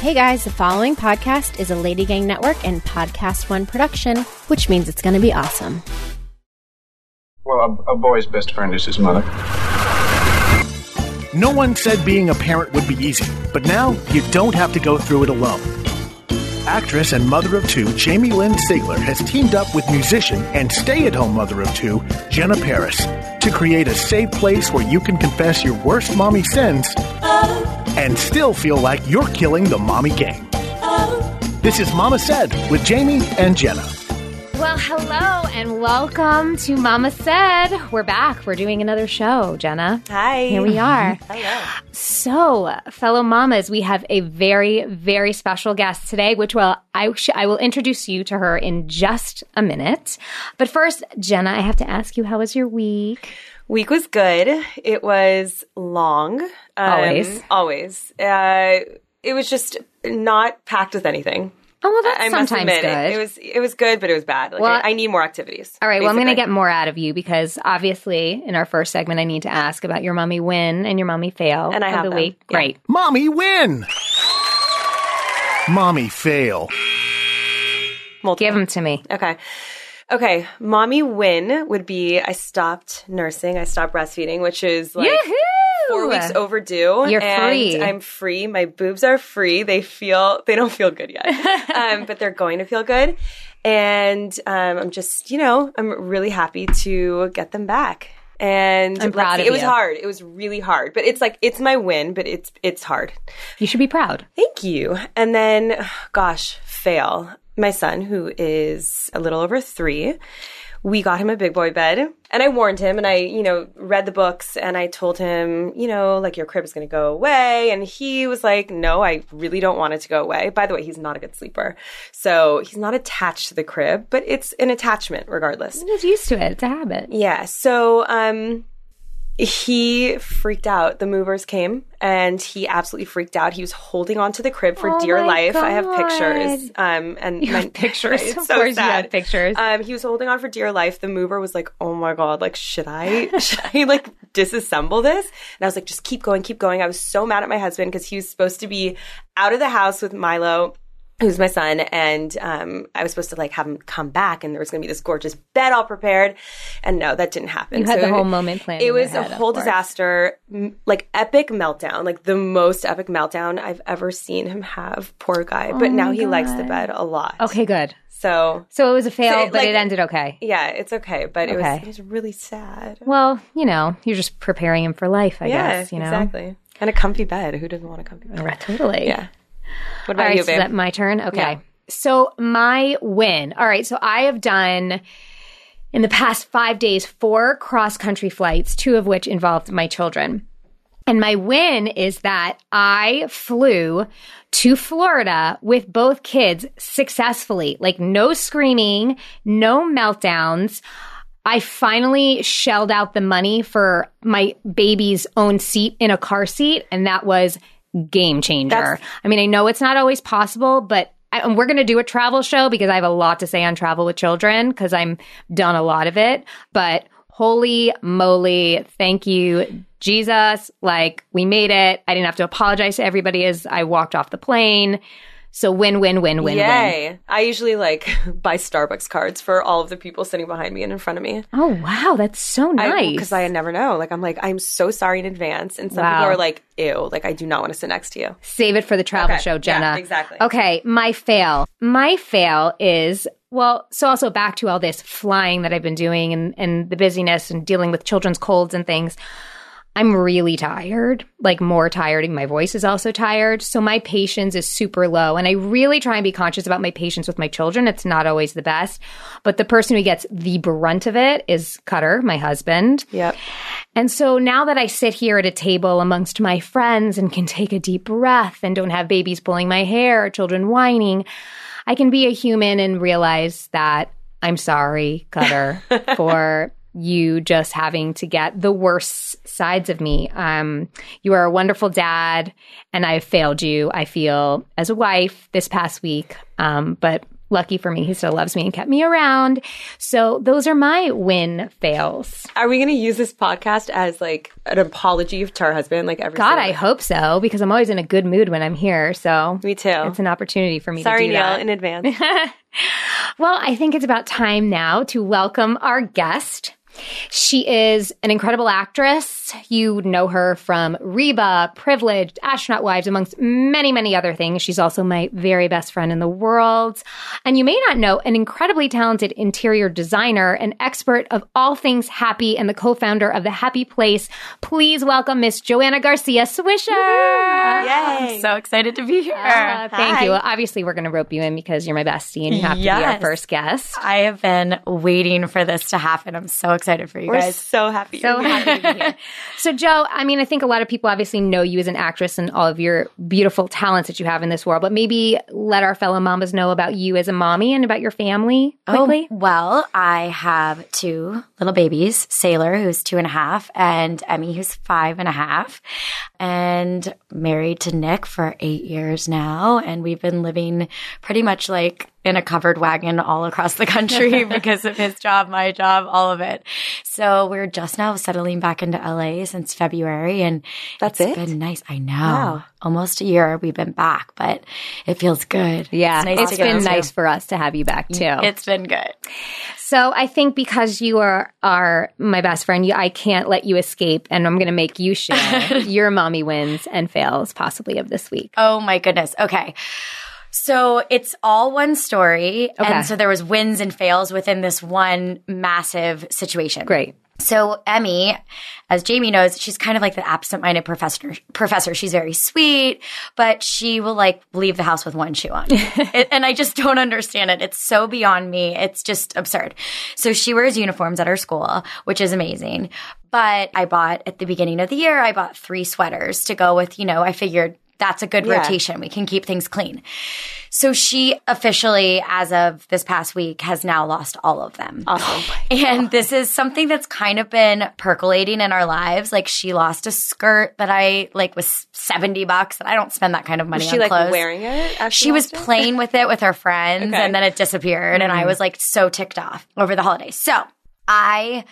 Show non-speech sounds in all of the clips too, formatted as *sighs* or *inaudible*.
Hey guys, the following podcast is a Lady Gang Network and Podcast One production, which means it's going to be awesome. Well, a, a boy's best friend is his mother. No one said being a parent would be easy, but now you don't have to go through it alone. Actress and mother of two Jamie Lynn Sigler has teamed up with musician and stay at home mother of two Jenna Paris to create a safe place where you can confess your worst mommy sins and still feel like you're killing the mommy game. This is Mama Said with Jamie and Jenna. Well, hello and welcome to Mama Said. We're back. We're doing another show, Jenna. Hi. Here we are. *laughs* Hello. So, fellow mamas, we have a very, very special guest today, which will I, sh- I will introduce you to her in just a minute. But first, Jenna, I have to ask you, how was your week? Week was good. It was long. Um, Always. Always. Uh, it was just not packed with anything. Oh, well, that's I sometimes admit, good. It, it was it was good, but it was bad. Like, Well, I, I need more activities. All right, well, I'm going to basically. get more out of you because obviously, in our first segment, I need to ask about your mommy win and your mommy fail And I of have the them. week. Yeah. Great. Mommy win! Mommy fail. Multiple. Give them to me. Okay. Okay. Mommy win would be I stopped nursing. I stopped breastfeeding, which is like Yoo-hoo! four weeks overdue. You're and free. I'm free. My boobs are free. They feel they don't feel good yet, *laughs* um, but they're going to feel good. And um, I'm just, you know, I'm really happy to get them back. And I'm proud of it was you. hard. It was really hard, but it's like it's my win, but it's it's hard. You should be proud. Thank you. And then, gosh, fail. My son, who is a little over three, we got him a big boy bed. And I warned him and I, you know, read the books and I told him, you know, like your crib is going to go away. And he was like, no, I really don't want it to go away. By the way, he's not a good sleeper. So he's not attached to the crib, but it's an attachment regardless. He's used to it. It's a habit. Yeah. So um he freaked out. The movers came and he absolutely freaked out. He was holding on to the crib for Oh dear my life. I have pictures. Um and You have *laughs* pictures. It's Of so sad. pictures. Um he was holding on for dear life. The mover was like, "Oh my god, like should I *laughs* should I like disassemble this?" And I was like, "Just keep going, keep going." I was so mad at my husband because he was supposed to be out of the house with Milo who's my son, and um, I was supposed to like have him come back, and there was going to be this gorgeous bed all prepared, and no, that didn't happen. You had So the whole moment planned It was head, a whole disaster, m- like epic meltdown, like the most epic meltdown I've ever seen him have. Poor guy, but now he likes the bed a lot. Oh Okay, good. so So it was a fail, So, but like- it ended okay. yeah, it's okay, but it was it was really sad. Well, you know, you're just preparing him for life, I yeah, guess, you know? exactly. And a comfy bed. Who doesn't want a comfy bed? Right, Totally. Yeah. What about right, you, so babe? that my turn? Okay. Yeah. So my win. All right, so I have done in the past five days four cross country flights, two of which involved my children. And my win is that I flew to Florida with both kids successfully, like no screaming, no meltdowns. I finally shelled out the money for my baby's own seat in a car seat, and that was game changer. That's- I mean, I know it's not always possible, but I, and we're going to do a travel show because I have a lot to say on travel with children because I'm done a lot of it. But holy moly, thank you, Jesus. Like, we made it. I didn't have to apologize to everybody as I walked off the plane. So win, win, win, win, win. Yay. I usually like *laughs* buy Starbucks cards for all of the people sitting behind me and in front of me. Oh, wow. That's so nice. Because I, never know. Like, I'm like, I'm so sorry in advance. And some Wow. people are like, ew, like, I do not want to sit next to you. Save it for the travel Okay. show, Yeah, Jenna. exactly. Okay, my fail. My fail is well, so also back to all this flying that I've been doing and, and the busyness and dealing with children's colds and things. I'm really tired, like more tired, and my voice is also tired. So my patience is super low. And I really try and be conscious about my patience with my children. It's not always the best. But the person who gets the brunt of it is Cutter, my husband. Yep. And so now that I sit here at a table amongst my friends and can take a deep breath and don't have babies pulling my hair or children whining, I can be a human and realize that I'm sorry, Cutter, *laughs* for you just having to get the worst sides of me. Um, you are a wonderful dad, and I've failed you, I feel, as a wife this past week. Um, but lucky for me, he still loves me and kept me around. So those are my win fails. Are we going to use this podcast as like an apology to our husband? Like every God, I hope so because I'm always in a good mood when I'm here. So Me too. it's an opportunity for me Sorry, to do Neil, that. in advance. *laughs* Well, I think it's about time now to welcome our guest. She is an incredible actress. You know her from Reba, Privileged, Astronaut Wives, amongst many, many other things. She's also my very best friend in the world. And you may not know, an incredibly talented interior designer, an expert of all things happy, and the co founder of The Happy Place. Please welcome Miss JoAnna Garcia Swisher. Yay. So excited to be here. Uh, thank Hi. you. Well, obviously, we're going to rope you in because you're my bestie and you have to be our first guest. I have been waiting for this to happen. I'm so excited for you We're guys. so happy. So happy to be here. *laughs* So, Joe, I mean, I think a lot of people obviously know you as an actress and all of your beautiful talents that you have in this world, but maybe let our fellow mamas know about you as a mommy and about your family oh, quickly. Oh, well, I have two little babies Sailor, who's two and a half, and Emmy, who's five and a half, and married to Nick for eight years now. And we've been living pretty much like in a covered wagon all across the country *laughs* because of his job, my job, all of it. So we're just now settling back into LA since February, and That's it's it? been nice. I know. Wow. Almost a year we've been back, but it feels good. Yeah, it's, nice it's been nice for us to have you back too. It's been good. so I think because you are are my best friend, you, I can't let you escape, and I'm going to make you share *laughs* your mommy wins and fails possibly of this week. Oh my goodness. Okay. So it's all one story. Okay. And so there was wins and fails within this one massive situation. Great. So Emmy, as Jamie knows, she's kind of like the absent-minded professor. Professor, she's very sweet, but she will like leave the house with one shoe on, *laughs* It- and I just don't understand it. It's so beyond me. It's just absurd. So she wears uniforms at her school, which is amazing. But I bought at the beginning of the year, I bought three sweaters to go with. You know, I figured that's a good Yeah. rotation. We can keep things clean. So she officially, as of this past week, has now lost all of them. Oh awesome. *laughs* And this is something that's kind of been percolating in our lives. Like she lost a skirt that I like was 70 bucks and I don't spend that kind of money Was she on like clothes. wearing it? she was it? playing with it with her friends Okay. And then it disappeared and I mm-hmm. was like so ticked off over the holidays. So I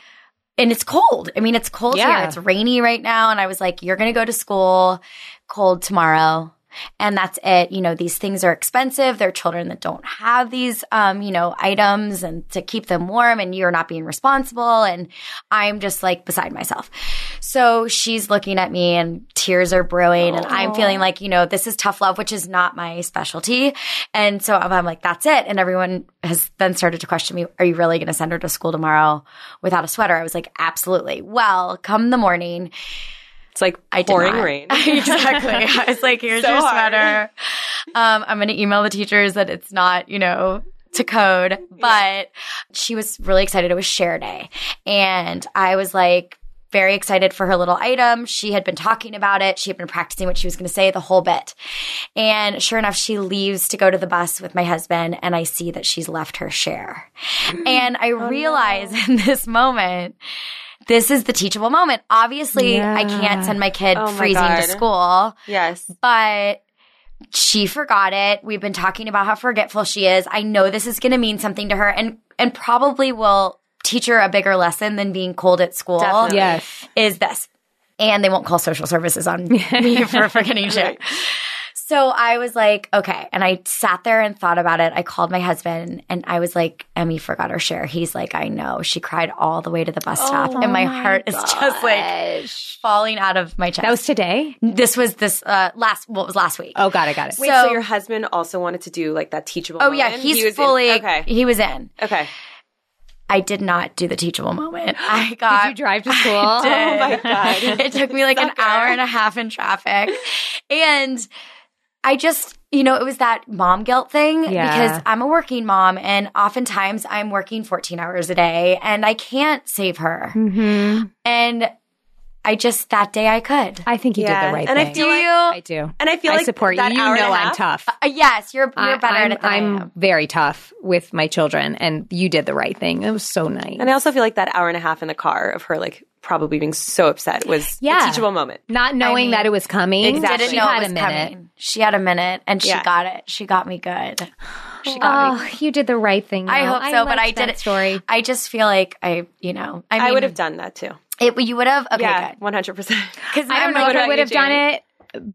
and it's cold. I mean, it's cold Yeah. here. It's rainy right now. And I was like, you're going to go to school cold tomorrow. And that's it. You know, these things are expensive. There are children that don't have these, um, you know, items and to keep them warm and you're not being responsible. And I'm just like beside myself. So she's looking at me and tears are brewing and I'm feeling like, you know, this is tough love, which is not my specialty. And so I'm I'm like, that's it. And everyone has then started to question me, are you really going to send her to school tomorrow without a sweater? I was like, absolutely. Well, come the morning, It's like I did pouring not. rain. *laughs* exactly. It's like, here's So your sweater. Um, I'm going to email the teachers that it's not, you know, to code, but she was really excited. It was share day. And I was like, very excited for her little item. She had been talking about it. She had been practicing what she was going to say the whole bit. And sure enough, she leaves to go to the bus with my husband, and I see that she's left her share. and I Oh, realize *laughs* in this moment, this is the teachable moment. Obviously, I can't send my kid Oh freezing God. to school, yes. but she forgot it. We've been talking about how forgetful she is. I know this is going to mean something to her and and probably will teach her a bigger lesson than being cold at school. Definitely. Yes. Is this. And they won't call social services on me *laughs* for forgetting shit. So I was like, okay. And I sat there and thought about it. I called my husband and I was like, Emmy forgot her share. He's like, I know. She cried all the way to the bus stop. and my, heart is just like falling out of my chest. That was today. this was this uh last what was last week. Oh, got it, got it. Wait, so, So- your husband also wanted to do like that teachable Oh yeah, he's He was in- fully okay. he was in. Okay. I did not do the teachable moment. *gasps* I got Did you drive to *laughs* school? I did. Oh my God. *laughs* it took me like an hour and a half in traffic. And I just, you know, it was that mom guilt thing Yeah. because I'm a working mom and oftentimes I'm working 14 hours a day and I can't save her. Mm-hmm. And I just, that day I could. I think you Yeah, did the right thing. and I feel do like- you? I do. And I feel I like support you. that You hour know I'm half- tough. Uh, yes, you're, you're I- better I'm, at it than I I'm very tough with my children, and you did the right thing. It was so nice. And I also feel like that hour and a half in the car of her like probably being so upset was Yeah. a teachable moment. Not knowing mean, that it was coming. Exactly. Didn't She had it a minute. coming. She had a minute and she Yeah. got it. She got me good. She got me. Oh, you did the right thing. I hope so, but I did it. Story. I just feel like I, you know, I, mean, I would have done that too. It. You would have. Okay, yeah, good. one hundred percent. *laughs* Because I don't know what if I would have done it,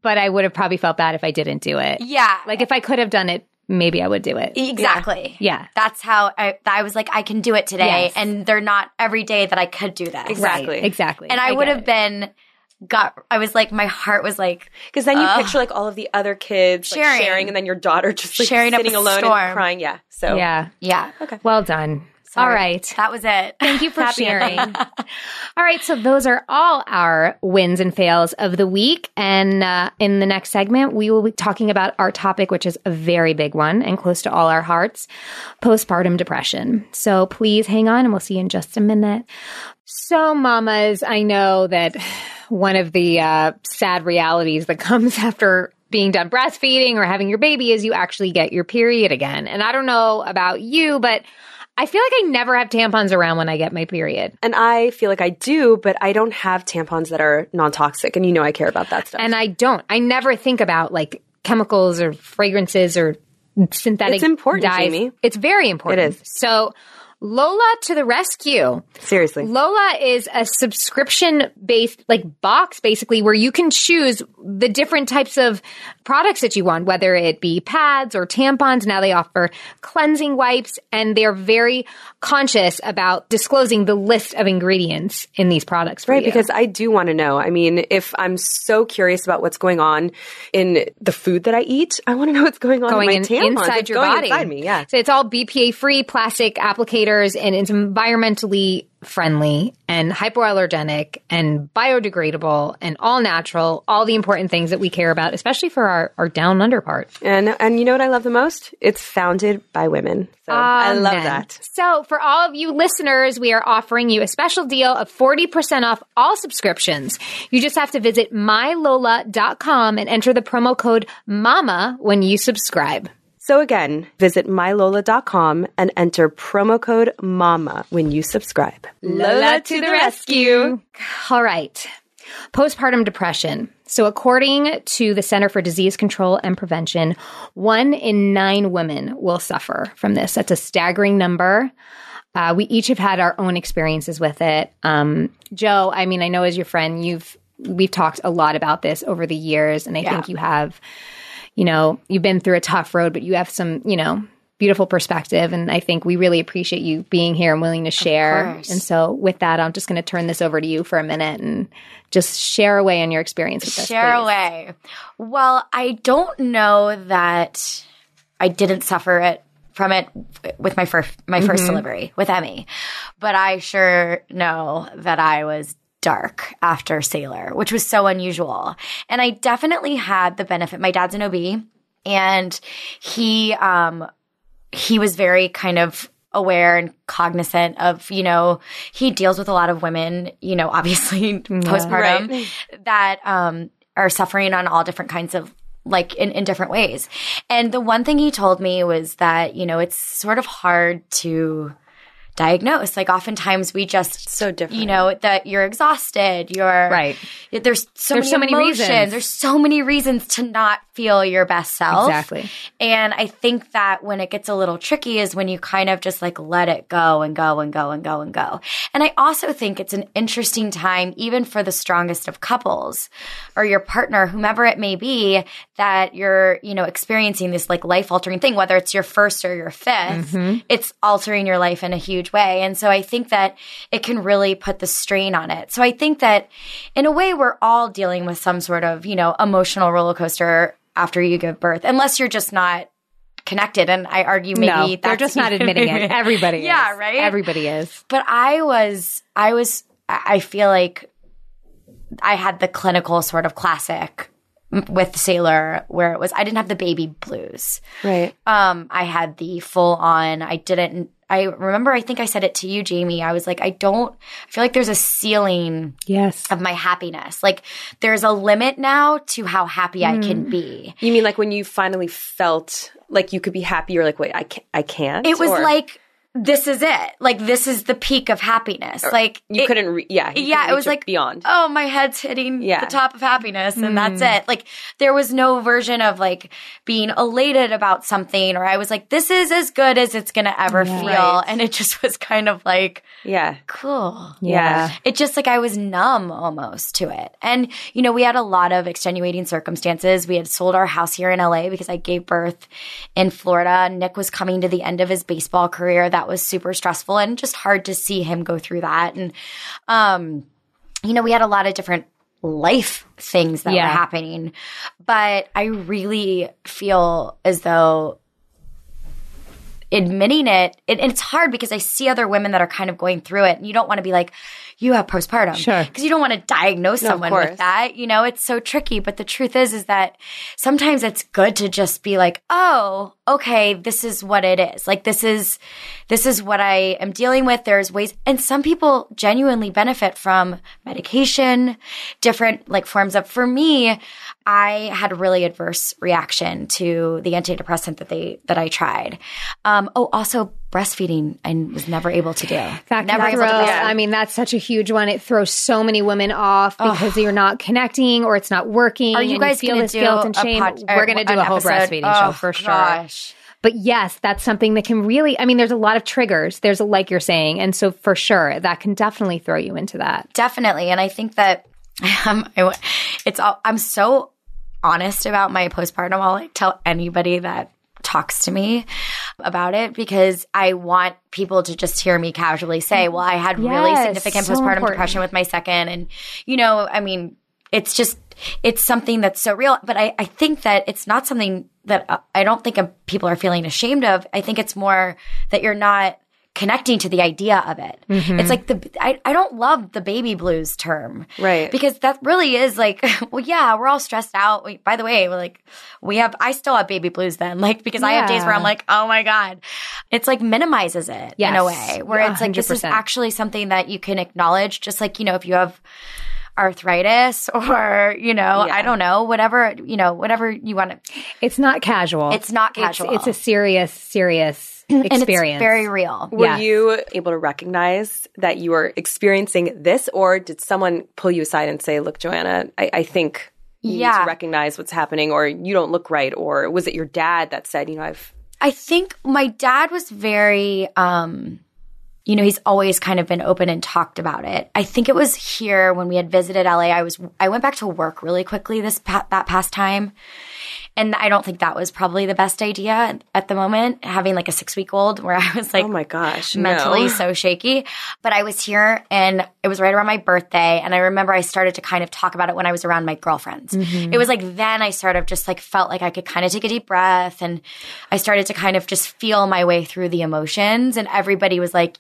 but I would have probably felt bad if I didn't do it. Yeah, Like if I could have done it, maybe I would do it. exactly. Yeah. That's how I, I was like, I can do it today, Yes. and they're not every day that I could do that. Exactly. Right, exactly. And I, get would have it. been got. I was like, my heart was like, Because then you Ugh. picture like all of the other kids like, Sharing. sharing, and then your daughter just like Sharing sitting alone storm. and crying. Yeah. So Yeah. yeah. Okay well done. Sorry. All right. that was it. Thank you for *laughs* sharing. *laughs* all right. So those are all our wins and fails of the week. And uh, in the next segment, we will be talking about our topic, which is a very big one and close to all our hearts postpartum depression. So please hang on and we'll see you in just a minute. So, mamas, I know that one of the uh, sad realities that comes *laughs* after being done breastfeeding or having your baby is you actually get your period again. And I don't know about you, but I feel like I never have tampons around when I get my period. And I feel like I do, but I don't have tampons that are non toxic. And you know I care about that stuff. And I don't. I never think about like chemicals or fragrances or synthetic It's important, dyes. Jamie. It's very important. It is. So, Lola to the rescue. Seriously. Lola is a subscription based like box basically where you can choose the different types of products that you want, whether it be pads or tampons. Now they offer cleansing wipes and they're very conscious about disclosing the list of ingredients in these products. Right, you. because I do want to know. I mean, if I'm so curious about what's going on in the food that I eat, I want to know what's going on going in my in, tampons. inside It's your body. inside me. Yeah. So it's all BPA free plastic applicators and it's environmentally friendly and hypoallergenic and biodegradable and all natural, all the important things that we care about, especially for our, our down under part. And and you know what I love the most? It's founded by women. So I love Amen. that. So, for all of you listeners, we are offering you a special deal of 40% off all subscriptions. You just have to visit mylola.com and enter the promo code MAMA when you subscribe. So again, visit mylola.com and enter promo code MAMA when you subscribe. Lola to the rescue. All right. Postpartum depression. So, according to the Center for Disease Control and Prevention, one in nine women will suffer from this. That's a staggering number. Uh, we each have had our own experiences with it. Um, Joe, I mean, I know as your friend, you've we've talked a lot about this over the years, and I think you have, you know, you've been through a tough road, but you have some, you know, beautiful perspective, and I think we really appreciate you being here and willing to share. And so, with that, I'm just going to turn this over to you for a minute and just share away on your experience with. Share please. away. Well, I don't know that I didn't suffer it from it with my first my 1st delivery with Emmy, but I sure know that I was dark after Sailor, which was so unusual. And I definitely had the benefit. My dad's an OB, and he um he was very kind of aware and cognizant of, you know, he deals with a lot of women, you know, *laughs* obviously postpartum that um are suffering on all different kinds of like in, in different ways. And the one thing he told me was that, you know, it's sort of hard to diagnose. Like oftentimes we just So different. You know, that you're exhausted, you're Right. There's so There's many so many emotions. reasons. There's so many reasons to not feel your best self. Exactly. And I think that when it gets a little tricky is when you kind of just like let it go and go and go and go and go. And I also think it's an interesting time, even for the strongest of couples or your partner, whomever it may be, that you're, you know, experiencing this like life altering thing, whether it's your first or your 5th mm-hmm. it's altering your life in a huge way. And so I think that it can really put the strain on it. So I think that in a way, we're all dealing with some sort of, you know, emotional roller coaster after you give birth, unless you're just not connected. And I argue maybe no, that's they're just not *laughs* admitting it. Everybody *laughs* Yeah, is. right? Everybody is. But I was, I was, I I feel like I had the clinical sort of classic with Sailor where it was, I didn't have the baby blues. Right. Um, I had the full on, I didn't, I remember, I think I said it to you, Jamie. I was like, I don't, I feel like there's a ceiling Yes. of my happiness. Like there's a limit now to how happy I Mm. can be. You mean like when you finally felt like you could be happy? You're like, wait, I can't. I can't. It was Or- like this is it. Like this is the peak of happiness. Like You it- couldn't, re- yeah, you yeah, couldn't it was like beyond. Oh, my head's hitting Yeah. the top of happiness, and that's Mm. it. Like there was no version of like being elated about something, or I was like, "This is as good as it's gonna ever feel," Right. and it just was kind of like yeah, cool. yeah, It just like I was numb almost to it. And, you know, we had a lot of extenuating circumstances. We had sold our house here in LA because I gave birth in Florida. Nick was coming to the end of his baseball career. That was super stressful and just hard to see him go through that. And, um, you know, we had a lot of different life things that Yeah. were happening. But I really feel as though admitting it, it, and it's hard because I see other women that are kind of going through it, and you don't want to be like, you have postpartum, Sure. because you don't want to diagnose No, someone with that. You know, it's so tricky. But the truth is, is that sometimes it's good to just be like, oh, okay, this is what it is. Like this is, this is what I am dealing with. There's ways, and some people genuinely benefit from medication, different like forms of. For me, I had a really adverse reaction to the antidepressant that they that I tried. Um, oh, also breastfeeding, I was never able to do. That never able to. I mean, that's such a huge one. It throws so many women off because you're not connecting or it's not working. Are you guys feel gonna this guilt and shame. pod- We're going to do a whole episode? breastfeeding show Oh, for sure. But yes, that's something that can really, I mean, there's a lot of triggers. There's a, like you're saying. And so for sure, that can definitely throw you into that. definitely and i think that *laughs* um, I, it's all i'm so honest about my postpartum. I'll like tell anybody that talks to me about it because i want people to just hear me casually say well i had really significant so postpartum important. depression with my second. And you know i mean it's just it's something that's so real but i, I think that it's not something that uh, i don't think people are feeling ashamed of. I think it's more that you're not connecting to the idea of it. Mm-hmm. It's like the I, I don't love the baby blues term. Right. Because that really is like, *laughs* well, yeah, we're all stressed out. We, by the way, we're like, we have, I still have baby blues then, *laughs* like, because I have days where I'm like, oh my God. It's like minimizes it in a way where Yeah, it's like, this is actually something that you can acknowledge, just like, you know, if you have arthritis *laughs* or, you know, Yeah. I don't know, whatever, you know, whatever you want to, It's not casual. It's not casual. It's, a serious, serious and experience. it's very real. Were Yes. you able to recognize that you were experiencing this, or did someone pull you aside and say, "Look, JoAnna, I, I think you need to recognize what's happening, or you don't look right," or was it your dad that said, "You know, I've I think my dad was very, um, you know, he's always kind of been open and talked about it. I think it was here when we had visited LA. I was, I went back to work really quickly this pa- that past time, and I don't think that was probably the best idea at the moment. Having like a six week old, where I was like, oh my gosh, mentally no. so shaky. But I was here and it was right around my birthday. And I remember I started to kind of talk about it when I was around my girlfriends. Mm-hmm. It was like then I sort of just like felt like I could kind of take a deep breath and I started to kind of just feel my way through the emotions. And everybody was like,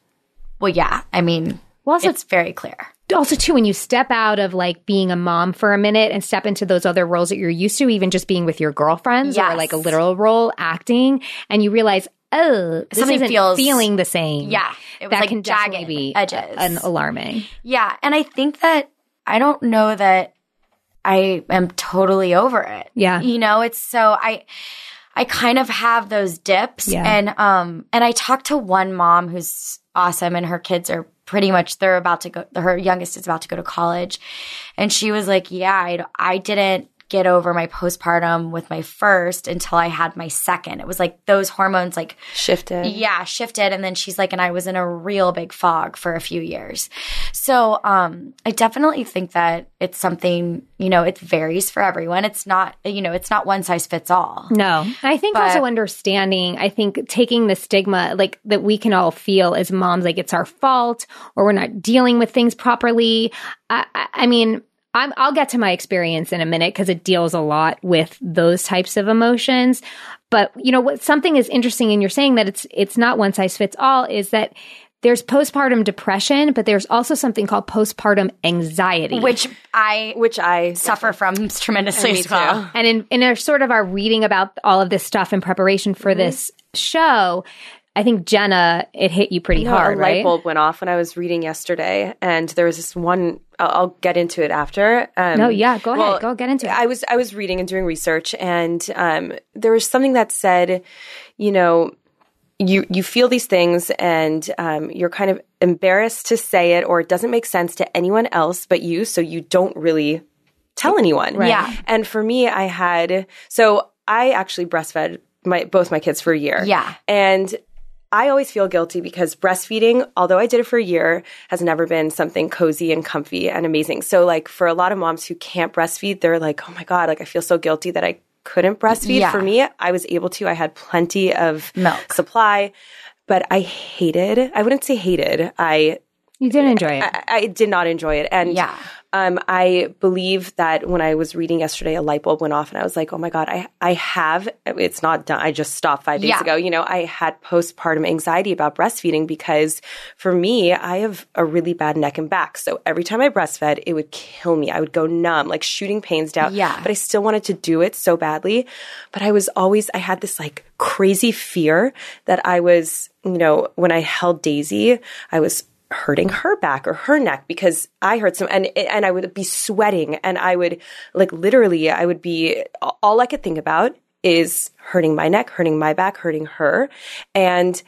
well, yeah, I mean, Well, also- it's very clear. also too when you step out of like being a mom for a minute and step into those other roles that you're used to even just being with your girlfriends or like a literal role acting and you realize oh this Something isn't feels- feeling the same Yeah. It was that like can jagged definitely be edges. an alarming Yeah. And I think that I don't know that I am totally over it. Yeah. You know, it's so I I kind of have those dips Yeah. and um and I talked to one mom who's awesome and her kids are pretty much they're about to go her youngest is about to go to college and she was like, "Yeah, I, I didn't get over my postpartum with my first until I had my second. It was like those hormones like shifted. yeah, shifted. And then she's like, and I was in a real big fog for a few years. So, um, I definitely think that it's something, you know, it varies for everyone. It's not, you know, it's not one size fits all. No. I think But- also understanding, I think taking the stigma like that we can all feel as moms, like it's our fault or we're not dealing with things properly. I, I, I mean, I'm, I'll get to my experience in a minute because it deals a lot with those types of emotions. But you know what? Something is interesting, and you're saying that it's it's not one size fits all. Is that there's postpartum depression, but there's also something called postpartum anxiety, Which I Which I suffer from tremendously as well. and in in our sort of our reading about all of this stuff in preparation for mm-hmm. this show, I think Jenna, it hit you pretty No, hard, a light bulb went off when I was reading yesterday, and there was this one. I'll, I'll get into it after. Um, No, yeah, go ahead. Go get into it. I was I was reading and doing research, and um, there was something that said, you know, you you feel these things and um, you're kind of embarrassed to say it or it doesn't make sense to anyone else but you so you don't really tell anyone Right. Yeah. and for me i had so i actually breastfed my both my kids for a year Yeah. and I always feel guilty because breastfeeding, although I did it for a year, has never been something cozy and comfy and amazing. So, like, for a lot of moms who can't breastfeed, they're like, oh my God, like, I feel so guilty that I couldn't breastfeed. Yeah. For me, I was able to. I had plenty of Milk. supply, but I hated, I wouldn't say hated, I You did enjoy it. I, I did not enjoy it. And Yeah. um, I believe that when I was reading yesterday, a light bulb went off, and I was like, "Oh my god, I I have it's not done. I just stopped five days Yeah. ago. You know, I had postpartum anxiety about breastfeeding because for me, I have a really bad neck and back. So every time I breastfed, it would kill me. I would go numb, like shooting pains down. Yeah. but I still wanted to do it so badly. But I was always I had this like crazy fear that I was, you know, when I held Daisy, I was hurting her back or her neck because I hurt some and and I would be sweating and I would like literally I would be all I could think about is hurting my neck, hurting my back, hurting her and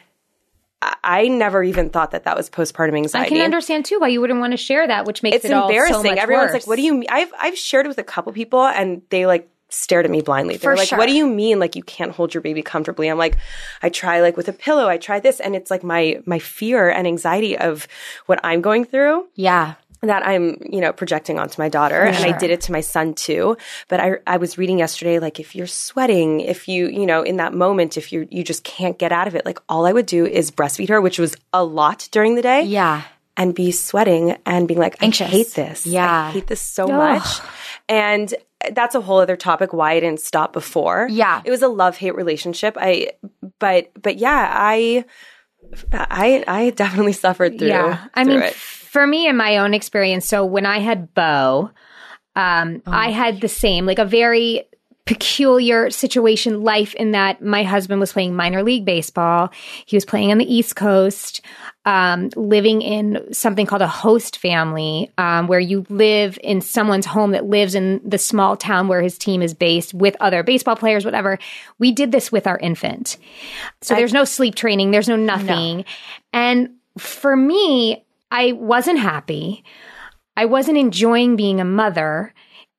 I- never even thought that that was postpartum anxiety. I can understand too why you wouldn't want to share that, which makes It's it all so embarrassing. much Everyone's worse. like, "What do you mean?" I've I've shared it with a couple people, and they like stared at me blindly. They're like, sure. "What do you mean? Like you can't hold your baby comfortably?" I'm like, "I try like with a pillow. I try this, and it's like my my fear and anxiety of what I'm going through." Yeah. that I'm, you know, projecting onto my daughter. And I did it to my son too. But I, I was reading yesterday, like if you're sweating, if you, you know, in that moment, if you you just can't get out of it, like all I would do is breastfeed her, which was a lot during the day. Yeah. And be sweating and being like, Anxious. I hate this. Yeah. I hate this so much. And that's a whole other topic why I didn't stop before. Yeah. It was a love hate relationship. I, but, but yeah, I, I, I definitely suffered through. Yeah. I through mean, it. for me in my own experience, so when I had Bo, um, Oh. I had the same, like a very peculiar situation life in that my husband was playing minor league baseball. He was playing on the East Coast, um, living in something called a host family, um, where you live in someone's home that lives in the small town where his team is based with other baseball players, whatever. We did this with our infant. So there's no sleep training, there's no nothing. And for me, I wasn't happy. I wasn't enjoying being a mother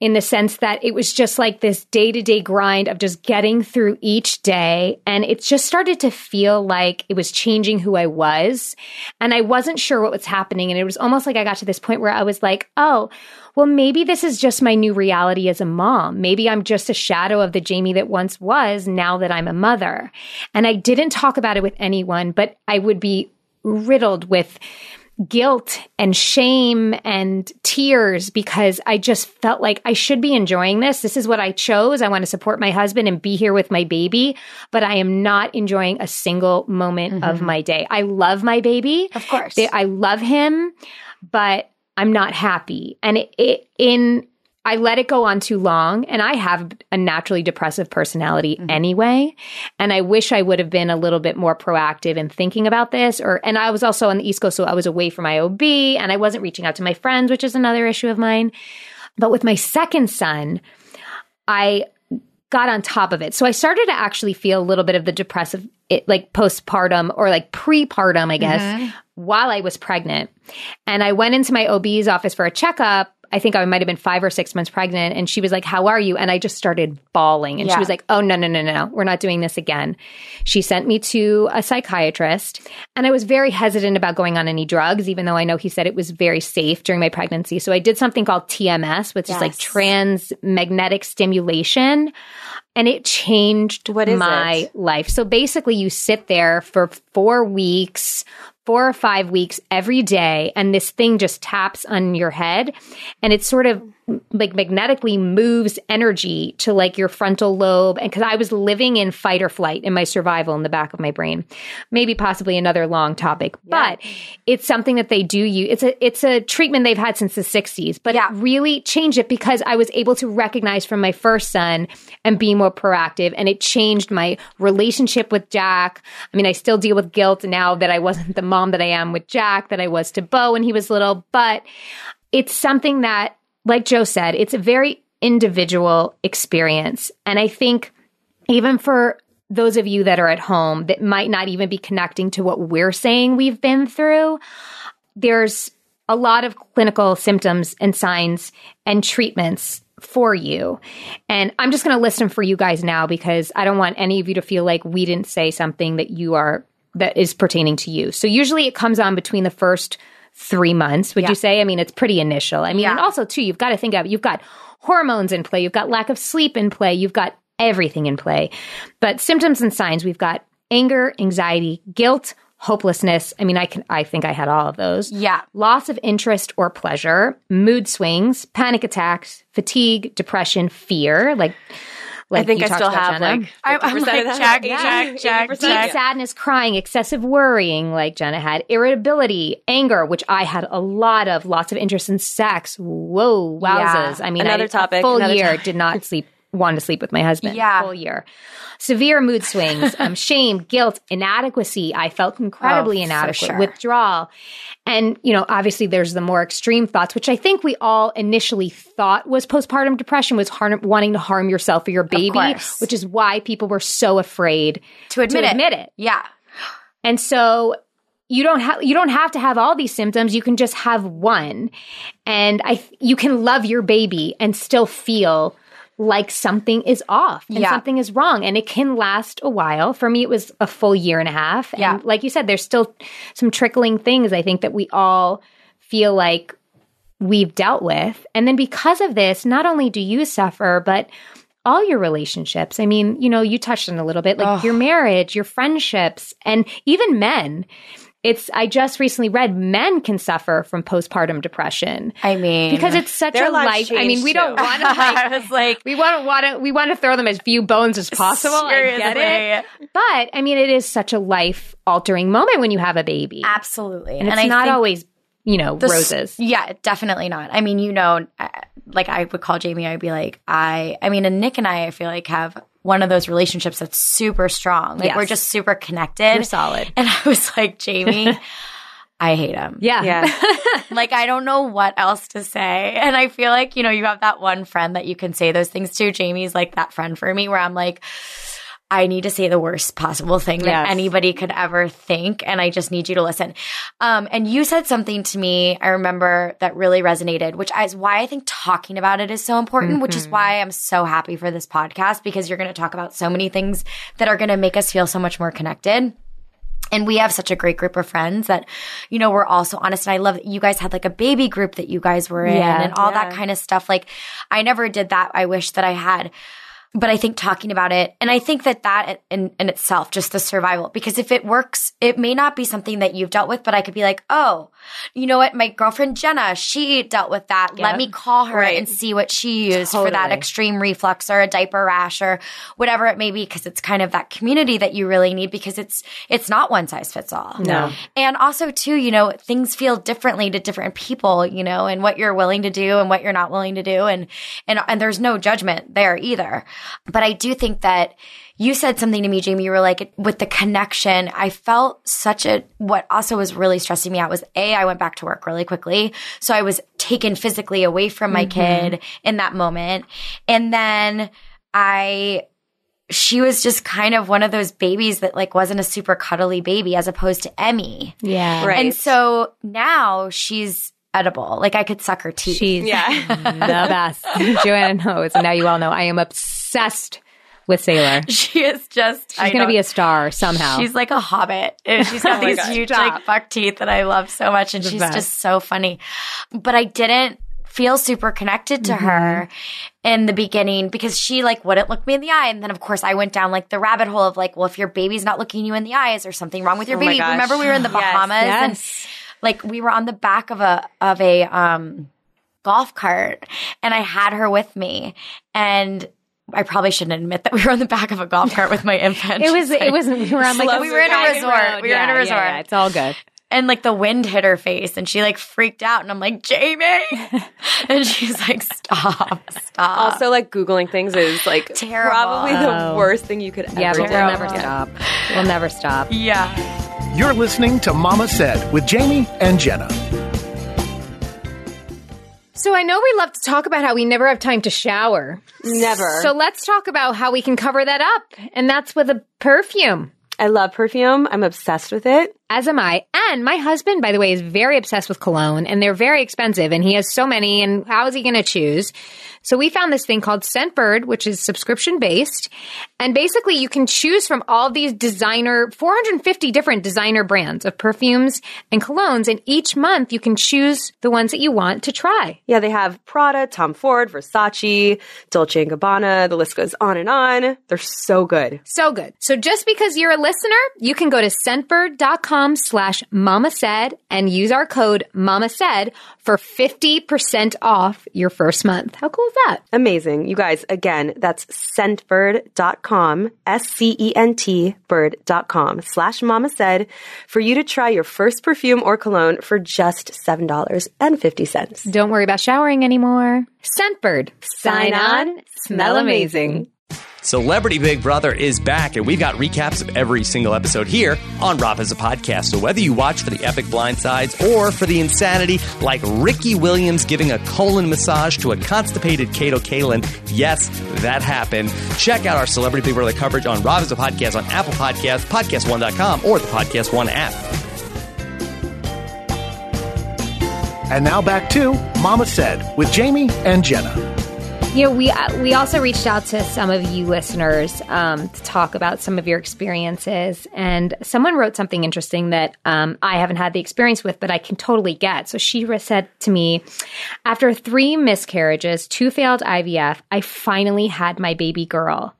in the sense that it was just like this day to day grind of just getting through each day. And it just started to feel like it was changing who I was. And I wasn't sure what was happening. And it was almost like I got to this point where I was like, oh, well, maybe this is just my new reality as a mom. Maybe I'm just a shadow of the Jamie that once was now that I'm a mother. And I didn't talk about it with anyone, but I would be riddled with guilt and shame and tears because I just felt like I should be enjoying this. This is what I chose. I want to support my husband and be here with my baby, but I am not enjoying a single moment of mm-hmm. my day. I love my baby. Of course. I love him, but I'm not happy. And it, it in I let it go on too long and I have a naturally depressive personality mm-hmm. anyway and I wish I would have been a little bit more proactive in thinking about this or and I was also on the East Coast so I was away from my OB and I wasn't reaching out to my friends which is another issue of mine but with my second son I got on top of it. So I started to actually feel a little bit of the depressive, it, like postpartum or like prepartum, I guess, mm-hmm. while I was pregnant. And I went into my OB's office for a checkup. I think I might have been five or six months pregnant. And she was like, How are you? And I just started bawling. And she was like, Oh, no, no, no, no, no. We're not doing this again. She sent me to a psychiatrist. And I was very hesitant about going on any drugs, even though I know he said it was very safe during my pregnancy. So I did something called TMS, which is like trans magnetic stimulation. And it changed What is my it? life. So basically, you sit there for four weeks, four or five weeks every day, and this thing just taps on your head. And it's sort of like magnetically moves energy to like your frontal lobe. And because I was living in fight or flight in my survival in the back of my brain, maybe possibly another long topic, but it's something that they do use. It's a, it's a treatment they've had since the 60s, but Yeah. it really changed it because I was able to recognize from my first son and be more proactive. And it changed my relationship with Jack. I mean, I still deal with guilt now that I wasn't the mom that I am with Jack, that I was to Bo when he was little, but it's something that, like Joe said, it's a very individual experience. And I think even for those of you that are at home that might not even be connecting to what we're saying we've been through, there's a lot of clinical symptoms and signs and treatments for you. And I'm just going to list them for you guys now because I don't want any of you to feel like we didn't say something that you are that is pertaining to you. So usually it comes on between the first 3 months, would Yeah. you say? I mean, it's pretty initial. I mean, Yeah. and also too, you've got to think of you've got hormones in play, you've got lack of sleep in play, you've got everything in play. But symptoms and signs, we've got anger, anxiety, guilt, hopelessness. I mean, I can I think I had all of those Yeah. loss of interest or pleasure, mood swings, panic attacks, fatigue, depression, fear. Like, like I think you I still about, have Jenna. like I'm- I'm like, of that. check, Yeah. check, check, deep check. sadness, crying, excessive worrying, like Jenna had, irritability, anger, which I had a lot of, lots of interest in sex. Whoa, wowzers! Yeah. I mean, Another I, topic, A full another year topic. did not *laughs* sleep. Wanted to sleep with my husband. Yeah. full year. Severe mood swings, *laughs* um, shame, guilt, inadequacy. I felt incredibly Oh, inadequate. sure. Withdrawal, and you know, obviously, there's the more extreme thoughts, which I think we all initially thought was postpartum depression, was harm, wanting to harm yourself or your baby, which is why people were so afraid To admit to it. admit it. Yeah. And so you don't have you don't have to have all these symptoms. You can just have one, and I you can love your baby and still feel like something is off and Yeah. something is wrong, and it can last a while. For me, it was a full year and a half. And Yeah. like you said, there's still some trickling things. I think that we all feel like we've dealt with, and then because of this, not only do you suffer, but all your relationships. I mean, you know, you touched on a little bit, like your marriage, your friendships, and even men. It's I just recently read men can suffer from postpartum depression I mean, because it's such a life. I mean, we don't want to like *laughs* I was like, we want want to we want to throw them as few bones as possible. I get it, but I mean, it is such a life altering moment when you have a baby, Absolutely. and it's I not always you know the roses. Yeah, definitely not. I mean, you know, uh, like I would call Jamie, I'd be like, I, I mean, and Nick and I, I feel like have one of those relationships that's super strong. Like Yes. we're just super connected. We're solid. And I was like, Jamie, I hate him. Yeah, Yeah. *laughs* Like I don't know what else to say. And I feel like, you know, you have that one friend that you can say those things to. Jamie's like that friend for me where I'm like, I need to say the worst possible thing that Yes. anybody could ever think, and I just need you to listen. Um, and you said something to me, I remember that really resonated, which is why I think talking about it is so important, which is why I'm so happy for this podcast because you're going to talk about so many things that are going to make us feel so much more connected. And we have such a great group of friends that, you know, we're also honest. And I love that you guys had like a baby group that you guys were in Yeah. and all that kind of stuff. Like, I never did that. I wish that I had. But I think talking about it, and I think that that in, in itself, just the survival, because if it works, it may not be something that you've dealt with, but I could be like, oh, you know what? My girlfriend Jenna, she dealt with that. Let me call her Right. and see what she used for that extreme reflux or a diaper rash or whatever it may be, because it's kind of that community that you really need because it's, it's not one size fits all. No. And also too, you know, things feel differently to different people, you know, and what you're willing to do and what you're not willing to do. And, and, and there's no judgment there either. But I do think that you said something to me, Jamie. You were like, with the connection, I felt such a, what also was really stressing me out was A, I went back to work really quickly. So I was taken physically away from my mm-hmm. kid in that moment. And then I, she was just kind of one of those babies that like wasn't a super cuddly baby as opposed to Emmy. yeah, Right. And so now she's edible. Like I could suck her teeth. She's Yeah. the best. *laughs* JoAnna knows, and now you all know. I am obsessed with Sailor. *laughs* She is just she's going to be a star somehow. She's like a hobbit. And She's got *laughs* my these God. huge Stop. like buck teeth that I love so much, and The she's best. just so funny. But I didn't feel super connected to Mm-hmm. her in the beginning because she like wouldn't look me in the eye, and then of course I went down like the rabbit hole of like, well, if your baby's not looking you in the eyes is there something wrong with your Oh baby? Remember we were in the Yes. Bahamas and like we were on the back of a of a um golf cart and I had her with me and I probably shouldn't admit that we were on the back of a golf cart with my *laughs* infant. It was. It was. We were on like We were in a resort. road. We were in a Yeah, yeah, resort. yeah, It's all good. and like the wind hit her face and she like freaked out and I'm like, Jamie *laughs* and she's like, Stop, stop. also, like Googling things is like Terrible. probably the Oh. worst thing you could ever Yeah, but do. we'll never stop. We'll never stop. yeah. You're listening to Mama Said with Jamie and Jenna. So I know we love to talk about how we never have time to shower. Never. So let's talk about how we can cover that up. And that's with a perfume. I love perfume. I'm obsessed with it. As am I. And my husband, by the way, is very obsessed with cologne and they're very expensive and he has so many and how is he going to choose? So we found this thing called Scentbird, which is subscription based. And basically you can choose from all these designer, 450 different designer brands of perfumes and colognes. And each month you can choose the ones that you want to try. Yeah, they have Prada, Tom Ford, Versace, Dolce & Gabbana. The list goes on and on. They're so good. So good. So just because you're a listener, you can go to scentbird.com slash mama said and use our code mama said for 50% off your first month. How cool is that? Amazing. You guys, again, that's scentbird.com, S-C-E-N-T bird.com slash mama said for you to try your first perfume or cologne for just $7.50. Don't worry about showering anymore. Scentbird. Sign on, smell amazing. Celebrity Big Brother is back, and we've got recaps of every single episode here on Rob Has a Podcast. So whether you watch for the epic blindsides or for the insanity, like Ricky Williams giving a colon massage to a constipated Kato Kaelin, yes, that happened. Check out our Celebrity Big Brother coverage on Rob Has a Podcast on Apple Podcasts, PodcastOne.com, or the Podcast One app. And now back to Mama Said with Jamie and Jenna. You know, we we also reached out to some of you listeners um, to talk about some of your experiences, and someone wrote something interesting that um, I haven't had the experience with, but I can totally get. So she said to me, after three miscarriages, two failed IVF, I finally had my baby girl.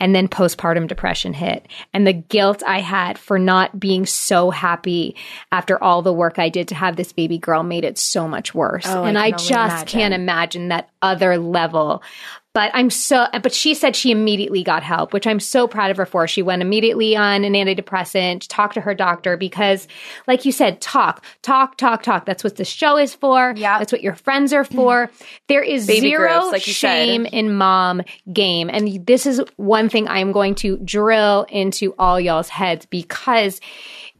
And then postpartum depression hit, and the guilt I had for not being so happy after all the work I did to have this baby girl made it so much worse. Oh, I and can I, just imagine. can't imagine that other level. But I'm so, but she said she immediately got help, which I'm so proud of her for. She went immediately on an antidepressant, talked to her doctor because, like you said, talk, talk, talk, talk. That's what the show is for. Yeah. That's what your friends are for. There is Baby zero groups, like you said. shame in mom game. And this is one thing I'm going to drill into all y'all's heads because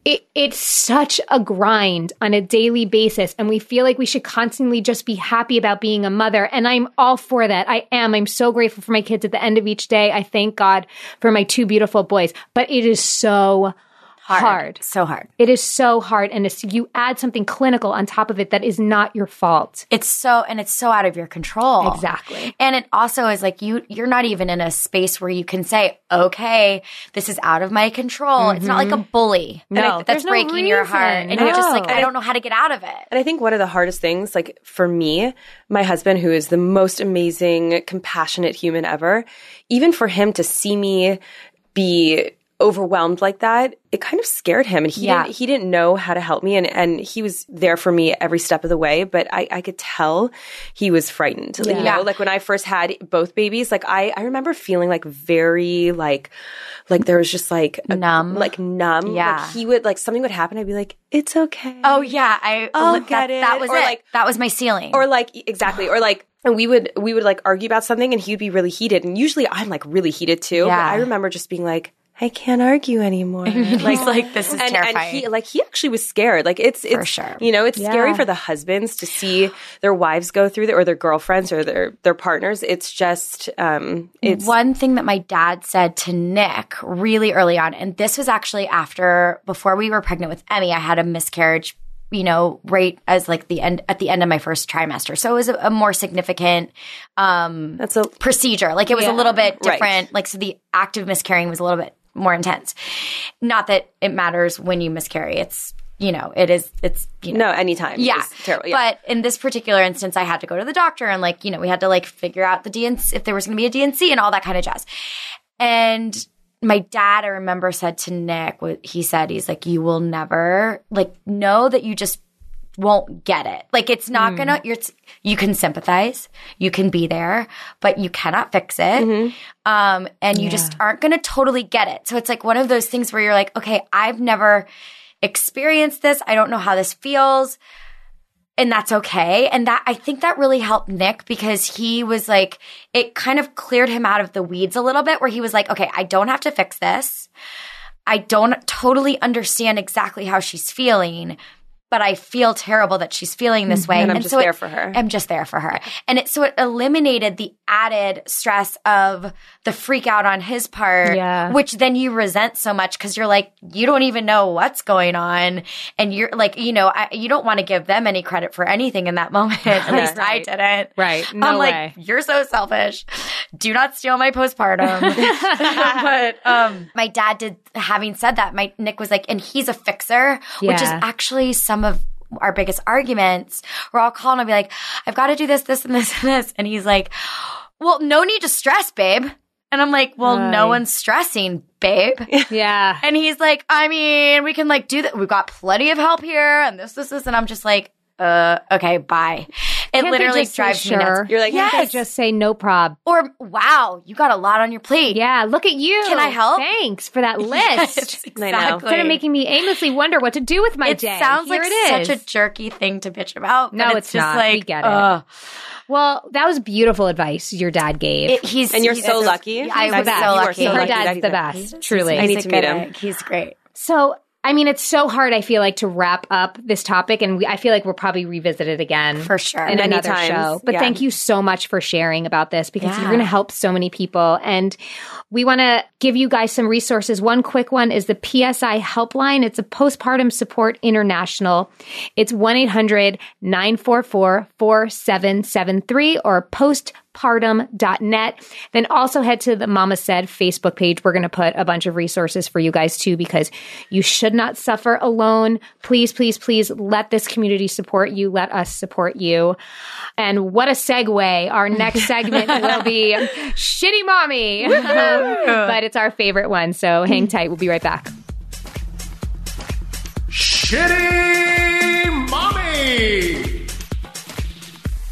it, it's such a grind on a daily basis. And we feel like we should constantly just be happy about being a mother. And I'm all for that. I am. I'm so grateful for my kids at the end of each day. I thank God for my two beautiful boys. But it is so hard. So hard. It is so hard. And it's, you add something clinical on top of it that is not your fault. It's so and it's so out of your control. Exactly. And it also is like you you're not even in a space where you can say, "Okay, this is out of my control." It's not like a mm-hmm. bully. No, that's no breaking your heart reason. and you're just like, "I don't know how to get out of it." And I think one of the hardest things, like for me, my husband, who is the most amazing, compassionate human ever, even for him to see me be overwhelmed like that, it kind of scared him. And he Yeah. didn't he didn't know how to help me and, and he was there for me every step of the way, but I, I could tell he was frightened. You Yeah. know, like when I first had both babies, like I, I remember feeling like very like like there was just like a- Numb. Like numb. Yeah. Like he would like something would happen, I'd be like, It's okay. Oh yeah, I I'll that, get it. that was Or, it. like- that was my ceiling. or like exactly or like and we would we would like argue about something and he would be really heated and usually i'm like really heated too but Yeah. i remember just being like i can't argue anymore like like, "This is and, and he like he actually was scared like it's it's sure. you know it's scary for the husbands to see their wives go through that or their girlfriends or their their partners it's just um it's one thing that my dad said to Nick really early on, and this was actually after before we were pregnant with Emmy, I had a miscarriage, you know, right as like the end at the end of my first trimester. So it was a, a more significant um that's a procedure. Like it was a little bit Right. different. Like so the active miscarrying was a little bit more intense. Not that it matters when you miscarry. It's you know, it is it's you know no anytime yeah. Terrible yeah. But in this particular instance, I had to go to the doctor and like, you know, we had to like figure out the D&C, if there was going to be a D&C and all that kind of jazz. And my dad, I remember said to Nick, what he said, he's like, you will never like know that you just won't get it. Like it's not gonna, you're, you can sympathize, you can be there, but you cannot fix it. Um, and you just aren't gonna totally get it. So it's like one of those things where you're like, okay, I've never experienced this. I don't know how this feels and that's okay. And that I think that really helped Nick because he was like, it kind of cleared him out of the weeds a little bit where he was like, okay, I don't have to fix this. I don't totally understand exactly how she's feeling, but I feel terrible that she's feeling this way. And I'm just so there it- for her. I'm just there for her. And it so it eliminated the added stress of the freak out on his part, Yeah. which then you resent so much because you're like, you don't even know what's going on. And you're like, you know, I, you don't want to give them any credit for anything in that *laughs* moment. *laughs* At least I didn't. Right. No I'm like, way. you're so selfish. Do not steal my postpartum. *laughs* but um, my dad did. Having said that, my Nick was like, and he's a fixer, which is actually some of our biggest arguments. Where I'll call and I'll be like, I've got to do this, this, and this, and this, and he's like, Well, no need to stress, babe. And I'm like, Well, Right. no one's stressing, babe. *laughs* Yeah. And he's like, I mean, we can like do that. We've got plenty of help here, and this, this, this, and I'm just like, uh, okay, bye. It Can't literally just say drives me sure? nuts. You're like, Can't they just say no prob. Or wow, you got a lot on your plate. Yeah, look at you. Can I help? Thanks for that *laughs* list. Yes, *laughs* I exactly. Instead of making me aimlessly wonder what to do with my day. it day. sounds Here like it is. such a jerky thing to bitch about. No, it's it's, just not. like We get it. ugh. well, that was beautiful advice your dad gave. It- he's And you're he's so a- lucky. I was so You are lucky. so Her lucky that dad's he's the best, truly. I need to meet him. He's great. So, I mean, it's so hard. I feel like to wrap up this topic, and we, I feel like we'll probably revisit it again For sure. in Many another times, show. But yeah. thank you so much for sharing about this because Yeah. you're going to help so many people, and we want to give you guys some resources. One quick one is the PSI helpline. It's a postpartum support international. It's one 800 944 4773 or postpartum.net. Then also head to the Mama Said Facebook page. We're going to put a bunch of resources for you guys too because you should not suffer alone. Please, please, please let this community support you. Let us support you. And what a segue. Our next segment *laughs* will be Shitty Mommy. *laughs* Um, but it's our favorite one. So hang tight. We'll be right back. Shitty Mommy!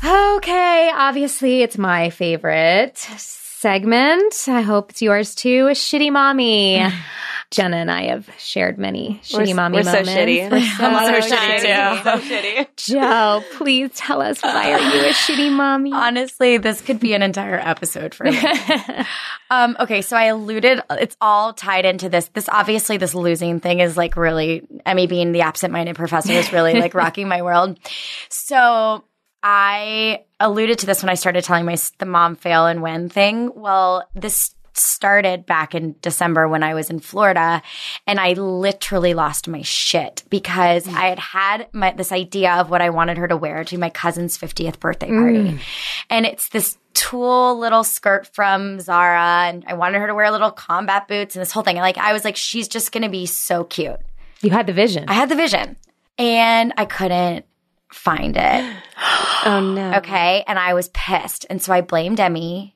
Okay, obviously it's my favorite segment. I hope it's yours too. A shitty mommy. *sighs* Jenna and I have shared many shitty mommy we're so moments. shitty. We're *laughs* so, I'm so shitty. shitty, too. So shitty. Joe, please tell us why are you a shitty *sighs* mommy? Honestly, this could be an entire episode for me. *laughs* um, okay, so I alluded, it's all tied into this. This obviously, this losing thing is like really, Emmy being the absent minded professor is really like *laughs* rocking my world. So I alluded to this when I started telling my the mom fail and win thing. Well, this started back in December when I was in Florida and I literally lost my shit because mm. I had had my, this idea of what I wanted her to wear to my cousin's 50th birthday party. Mm. And it's this tulle little skirt from Zara and I wanted her to wear little combat boots and this whole thing. Like I was like she's just going to be so cute. You had the vision. I had the vision and I couldn't find it. *gasps* Oh no. Okay. And I was pissed. And so I blamed Emmy.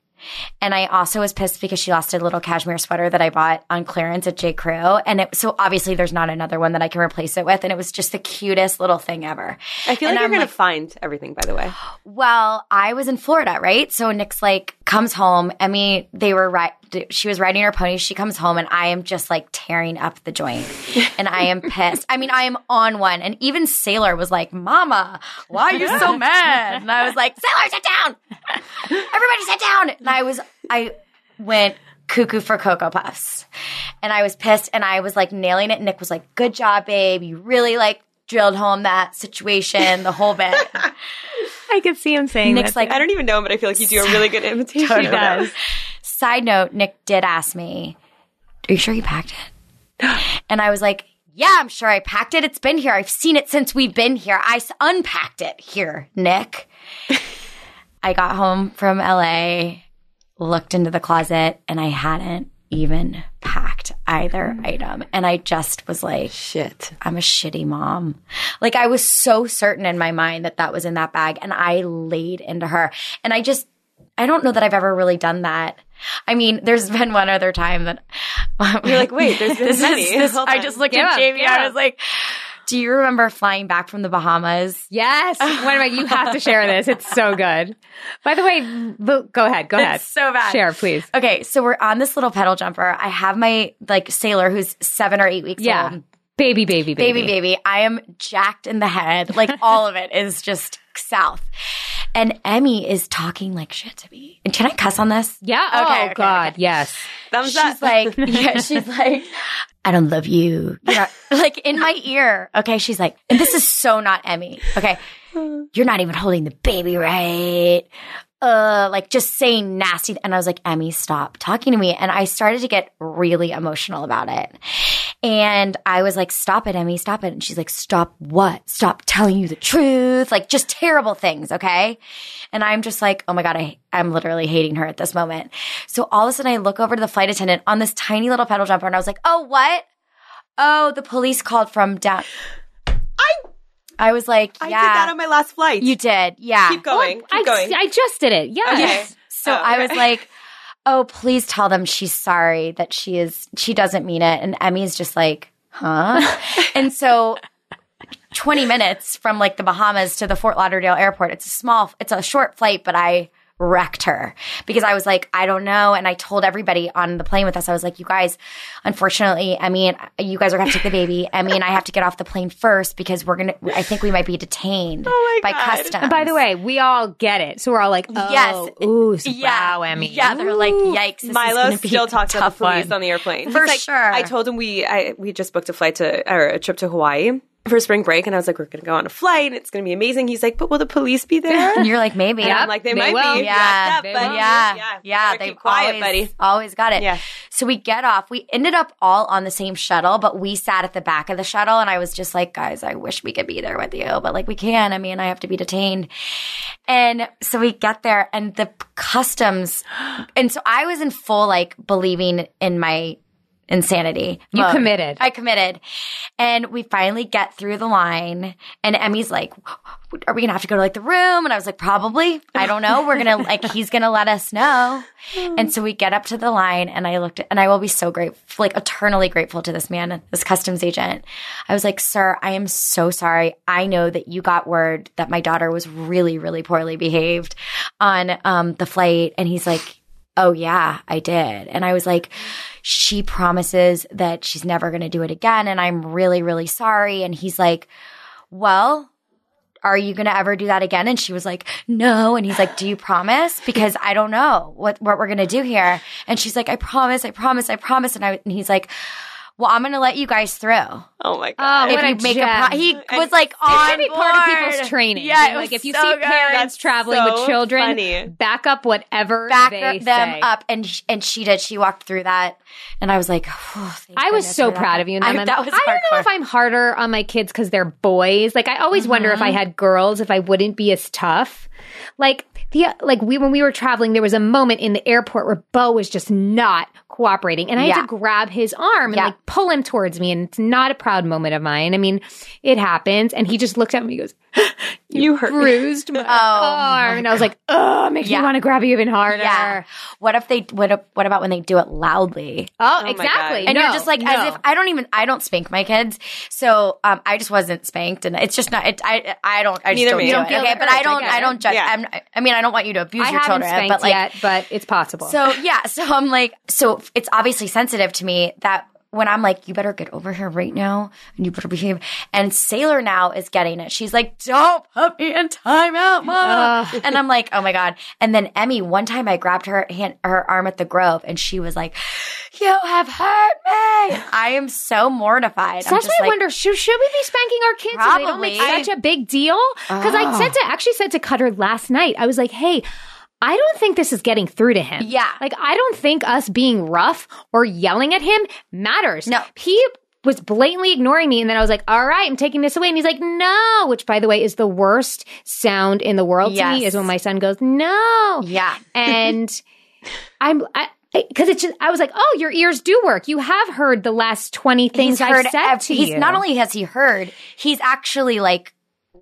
And I also was pissed because she lost a little cashmere sweater that I bought on clearance at J. Crew. And it, so obviously there's not another one that I can replace it with. And it was just the cutest little thing ever. I feel And like you're I'm gonna find everything. By the way, *gasps* Well, I was in Florida, right? So Nick's like comes home. Emmy, they were right. She was riding her pony. She comes home, and I am just like tearing up the joint, *laughs* and I am pissed. I mean, I am on one. And even Sailor was like, "Mama, why are you so mad?" And I was like, "Sailor, sit down. Everybody, sit down." And I was, I went cuckoo for Cocoa Puffs, and I was pissed, and I was like nailing it. Nick was like, "Good job, babe. You really like." Drilled home that situation, the whole bit. *laughs* I could see him saying Nick's that. like, I don't even know him, but I feel like you do a really good *laughs* imitation. He does. Side note, Nick did ask me, Are you sure you packed it? *gasps* And I was like, Yeah, I'm sure I packed it. It's been here. I've seen it since we've been here. I unpacked it here, Nick. *laughs* I got home from LA, looked into the closet, and I hadn't even packed either mm. item. And I just was like, Shit. I'm a shitty mom. Like I was so certain in my mind that that was in that bag and I laid into her. And I just, I don't know that I've ever really done that. I mean, there's been one other time that You're like, wait, there's *laughs* been this many. is, *laughs* this, I just looked Give at Jamie. give I was like, do you remember flying back from the Bahamas? Yes. *laughs* Wait a minute. You have to share this. It's so good. By the way, go ahead. Go ahead. It's so bad. Share, please. Okay, so we're on this little pedal jumper. I have my like sailor who's seven or eight weeks Yeah. old. Baby, baby, baby. baby, baby. I am jacked in the head. Like *laughs* all of it is just south. And Emmy is talking like shit to me. And can I cuss on this? Yeah. Okay, oh, okay, God. okay. Yes. Thumbs She's up. like, *laughs* yeah, she's like, I don't love you. You *laughs* know, like in my ear. Okay. She's like, and this is so not Emmy. Okay. *sighs* You're not even holding the baby right. Uh, like just saying nasty. And I was like, Emmy, stop talking to me. And I started to get really emotional about it. And I was like, stop it, Emmy, stop it. And she's like, stop what? Stop telling you the truth. Like just terrible things. Okay. And I'm just like, oh my God, I, I'm literally hating her at this moment. So all of a sudden I look over to the flight attendant on this tiny little pedal jumper and I was like, oh, what? Oh, the police called from down. I I was like, yeah. I did that on my last flight. you did. Yeah. keep oh, going. keep I, going. I just did it. Yes. Okay. So Oh, I was okay. *laughs* like, "Oh, please tell them she's sorry that she is she doesn't mean it." And Emmy's just like, "Huh?" *laughs* and so 20 minutes from like the Bahamas to the Fort Lauderdale airport. It's a small it's a short flight, but I wrecked her because I was like, I don't know. And I told everybody on the plane with us, I was like, you guys, unfortunately, Emmy and you guys are going to take the baby. Emmy and I have to get off the plane first because we're going to, I think we might be detained Oh by God. customs. By the way, we all get it. So we're all like, oh, Yes. ooh, so- yeah. wow, Emmy. Yeah. They're like, yikes. This Milo gonna be still a talks about tough the police one. on the airplane. For like- sure. I told him we I we just booked a flight to or a trip to Hawaii for spring break, and I was like, we're going to go on a flight, and it's going to be amazing. He's like, but will the police be there? And you're like, maybe. And I'm like, they, they might will. be. Yeah, They but yeah, yeah, yeah. They've quiet, always, buddy. always got it. Yeah. So we get off. We ended up all on the same shuttle, but we sat at the back of the shuttle, and I was just like, guys, I wish we could be there with you, but like we can. I mean, I have to be detained, and so we get there, and the customs, and so I was in full like believing in my insanity. You committed. I committed. And we finally get through the line and Emmy's like, are we going to have to go to like the room? And I was like, probably. I don't know. We're going to like, he's going to let us know. *laughs* And so we get up to the line and I looked at, and I will be so grateful, like eternally grateful to this man, this customs agent. I was like, sir, I am so sorry. I know that you got word that my daughter was really, really poorly behaved on um, the flight. And he's like, Oh, yeah, I did. And I was like, she promises that she's never going to do it again. And I'm really, really sorry. And he's like, well, are you going to ever do that again? And she was like, no. And he's like, do you promise? Because I don't know what, what we're going to do here. And she's like, I promise, I promise, I promise. And I, and he's like, well, I'm going to let you guys through. Oh my Oh, god! what if a you make a pro- he And was like It on should be part of people's training. Yeah, Being it like if you so see good. parents That's traveling so with children, funny. back up whatever back they them say. up, and sh- and she did. She walked through that, and I was like, oh, thank I was so for that. proud of you. And I, *laughs* that was I don't know hardcore. if I'm harder on my kids because they're boys. Like I always wonder if I mm-hmm. had girls, if I wouldn't be as tough. Like the like we when we were traveling, there was a moment in the airport where Bo was just not cooperating, and I Yeah. had to grab his arm and Yeah. like pull him towards me. And it's not a proud moment of mine. I mean, it happens. And he just looked at me. and He goes, you hurt "Bruised my *laughs* arm," and I was like, "Oh, makes Yeah. me want to grab you even harder." Yeah. What if they? What? If, what about when they do it loudly? Oh, my exactly. And No, you're just like, no. as if I don't even, I don't spank my kids, so um, I just wasn't spanked, and it's just not. It, I, I don't. I just Neither don't me. do You don't it. Okay, but I I don't. get I, don't judge. Yeah. I'm, I mean, I don't want you to abuse I your haven't children, spanked but like, yet, but it's possible. So yeah, so I'm like, so it's obviously sensitive to me that when I'm like, you better get over here right now and you better behave. And Sailor now is getting it. She's like, don't put me in timeout, mom. and I'm like, oh my god. And then Emmy, one time I grabbed her hand, her arm at the Grove, and she was like, you have hurt me. I am so mortified. So that's why just I wonder should, should we be spanking our kids so they don't make Probably. such a big deal? Because I said ah. to actually said to Cutter last night, I was like, hey. I don't think this is getting through to him. Yeah. Like, I don't think us being rough or yelling at him matters. No. He was blatantly ignoring me. And then I was like, all right, I'm taking this away. And he's like, no, which by the way is the worst sound in the world to me is when my son goes, no. Yeah. *laughs* And I'm, I, because it's just, I was like, oh, your ears do work. You have heard the last 20 things he's heard I've said ev- to he's you. not only has he heard, he's actually like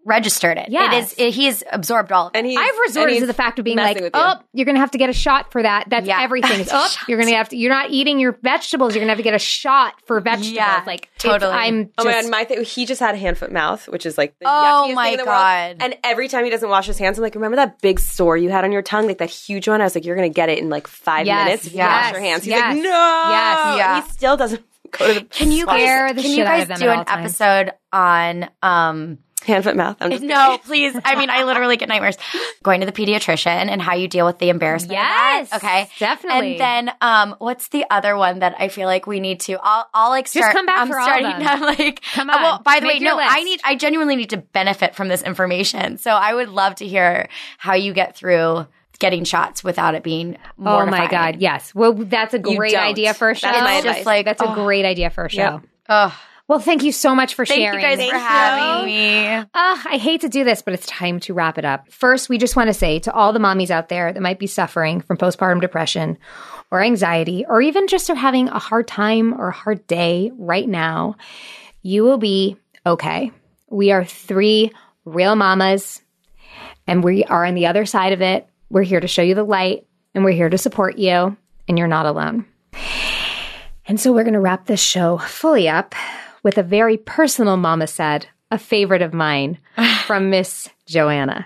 registered it. Yes. It is it, he's absorbed all of it. And he, I've resorted and to the fact of being like, messing you. oh, you're going to have to get a shot for that. That's Yeah. everything. *laughs* It's, oh, you're going to have to, you're not eating your vegetables. You're going to have to get a shot for vegetables. Yeah, like, it's- totally. I'm Oh my just, god, my thing. He just had hand foot mouth, which is like the Oh yuckiest my thing in the God. world. And every time he doesn't wash his hands, I'm like, remember that big sore you had on your tongue, like that huge one? I was like, you're gonna get it in like five Yes, minutes if you yes, wash your hands. He's yes, like, no. yes, yeah. He still doesn't go to the. Can you spot. guys Scare the can you shit out guys of them do at an times. episode on um Hand, foot, mouth. I'm just No, please. I mean, I literally get nightmares. Going to the pediatrician and how you deal with the embarrassment. Yes. Okay. definitely. And then, um, what's the other one that I feel like we need to? I'll, I'll like start. come back I'm for all of them. I'm *laughs* like, Come uh, Well, on, by the make way, your no, I need. I genuinely need to benefit from this information. So I would love to hear how you get through getting shots without it being. Oh my. God. Yes. Well, that's a great idea for a show. That's my It's just like, that's a Oh. great idea for a show. Yep. Ugh. Well, thank you so much for Thank sharing. you guys Thank for you. having me. Ugh, I hate to do this, but it's time to wrap it up. First, we just want to say to all the mommies out there that might be suffering from postpartum depression or anxiety, or even just are having a hard time or a hard day right now, you will be okay. We are three real mamas, and we are on the other side of it. We're here to show you the light, and we're here to support you, and you're not alone. And so we're going to wrap this show fully up with a very personal mama said, a favorite of mine *laughs* from Miss JoAnna.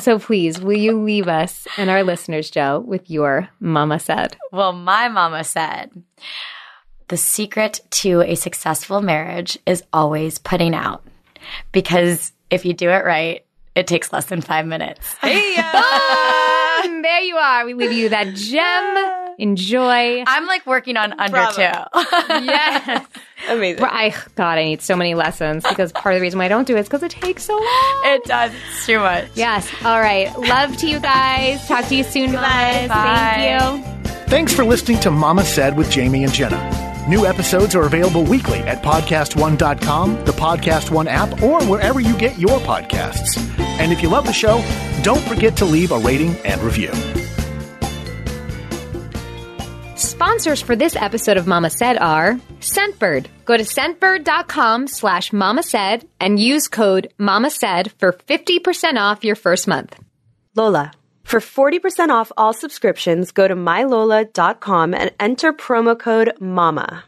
so please, will you leave us and our listeners, Joe, with your mama said? Well, my mama said the secret to a successful marriage is always putting out because if you do it right, it takes less than five minutes. And *laughs* there you are. We leave you that gem. Enjoy. I'm like working on under Bravo. two. *laughs* Yes. amazing. I God, I need so many lessons because part of the reason why I don't do it is because it takes so long. it does. It's too much. Yes. All right. Love to you guys. Talk to you soon, mamas. Bye. Thank you. Thanks for listening to Mama Said with Jamie and Jenna. New episodes are available weekly at PodcastOne.com, the Podcast One app, or wherever you get your podcasts. And if you love the show, don't forget to leave a rating and review. Sponsors for this episode of Mama Said are Scentbird. Go to scentbird.com slash mama said and use code mama said for 50% off your first month. Lola. For 40% off all subscriptions, go to mylola.com and enter promo code MAMA.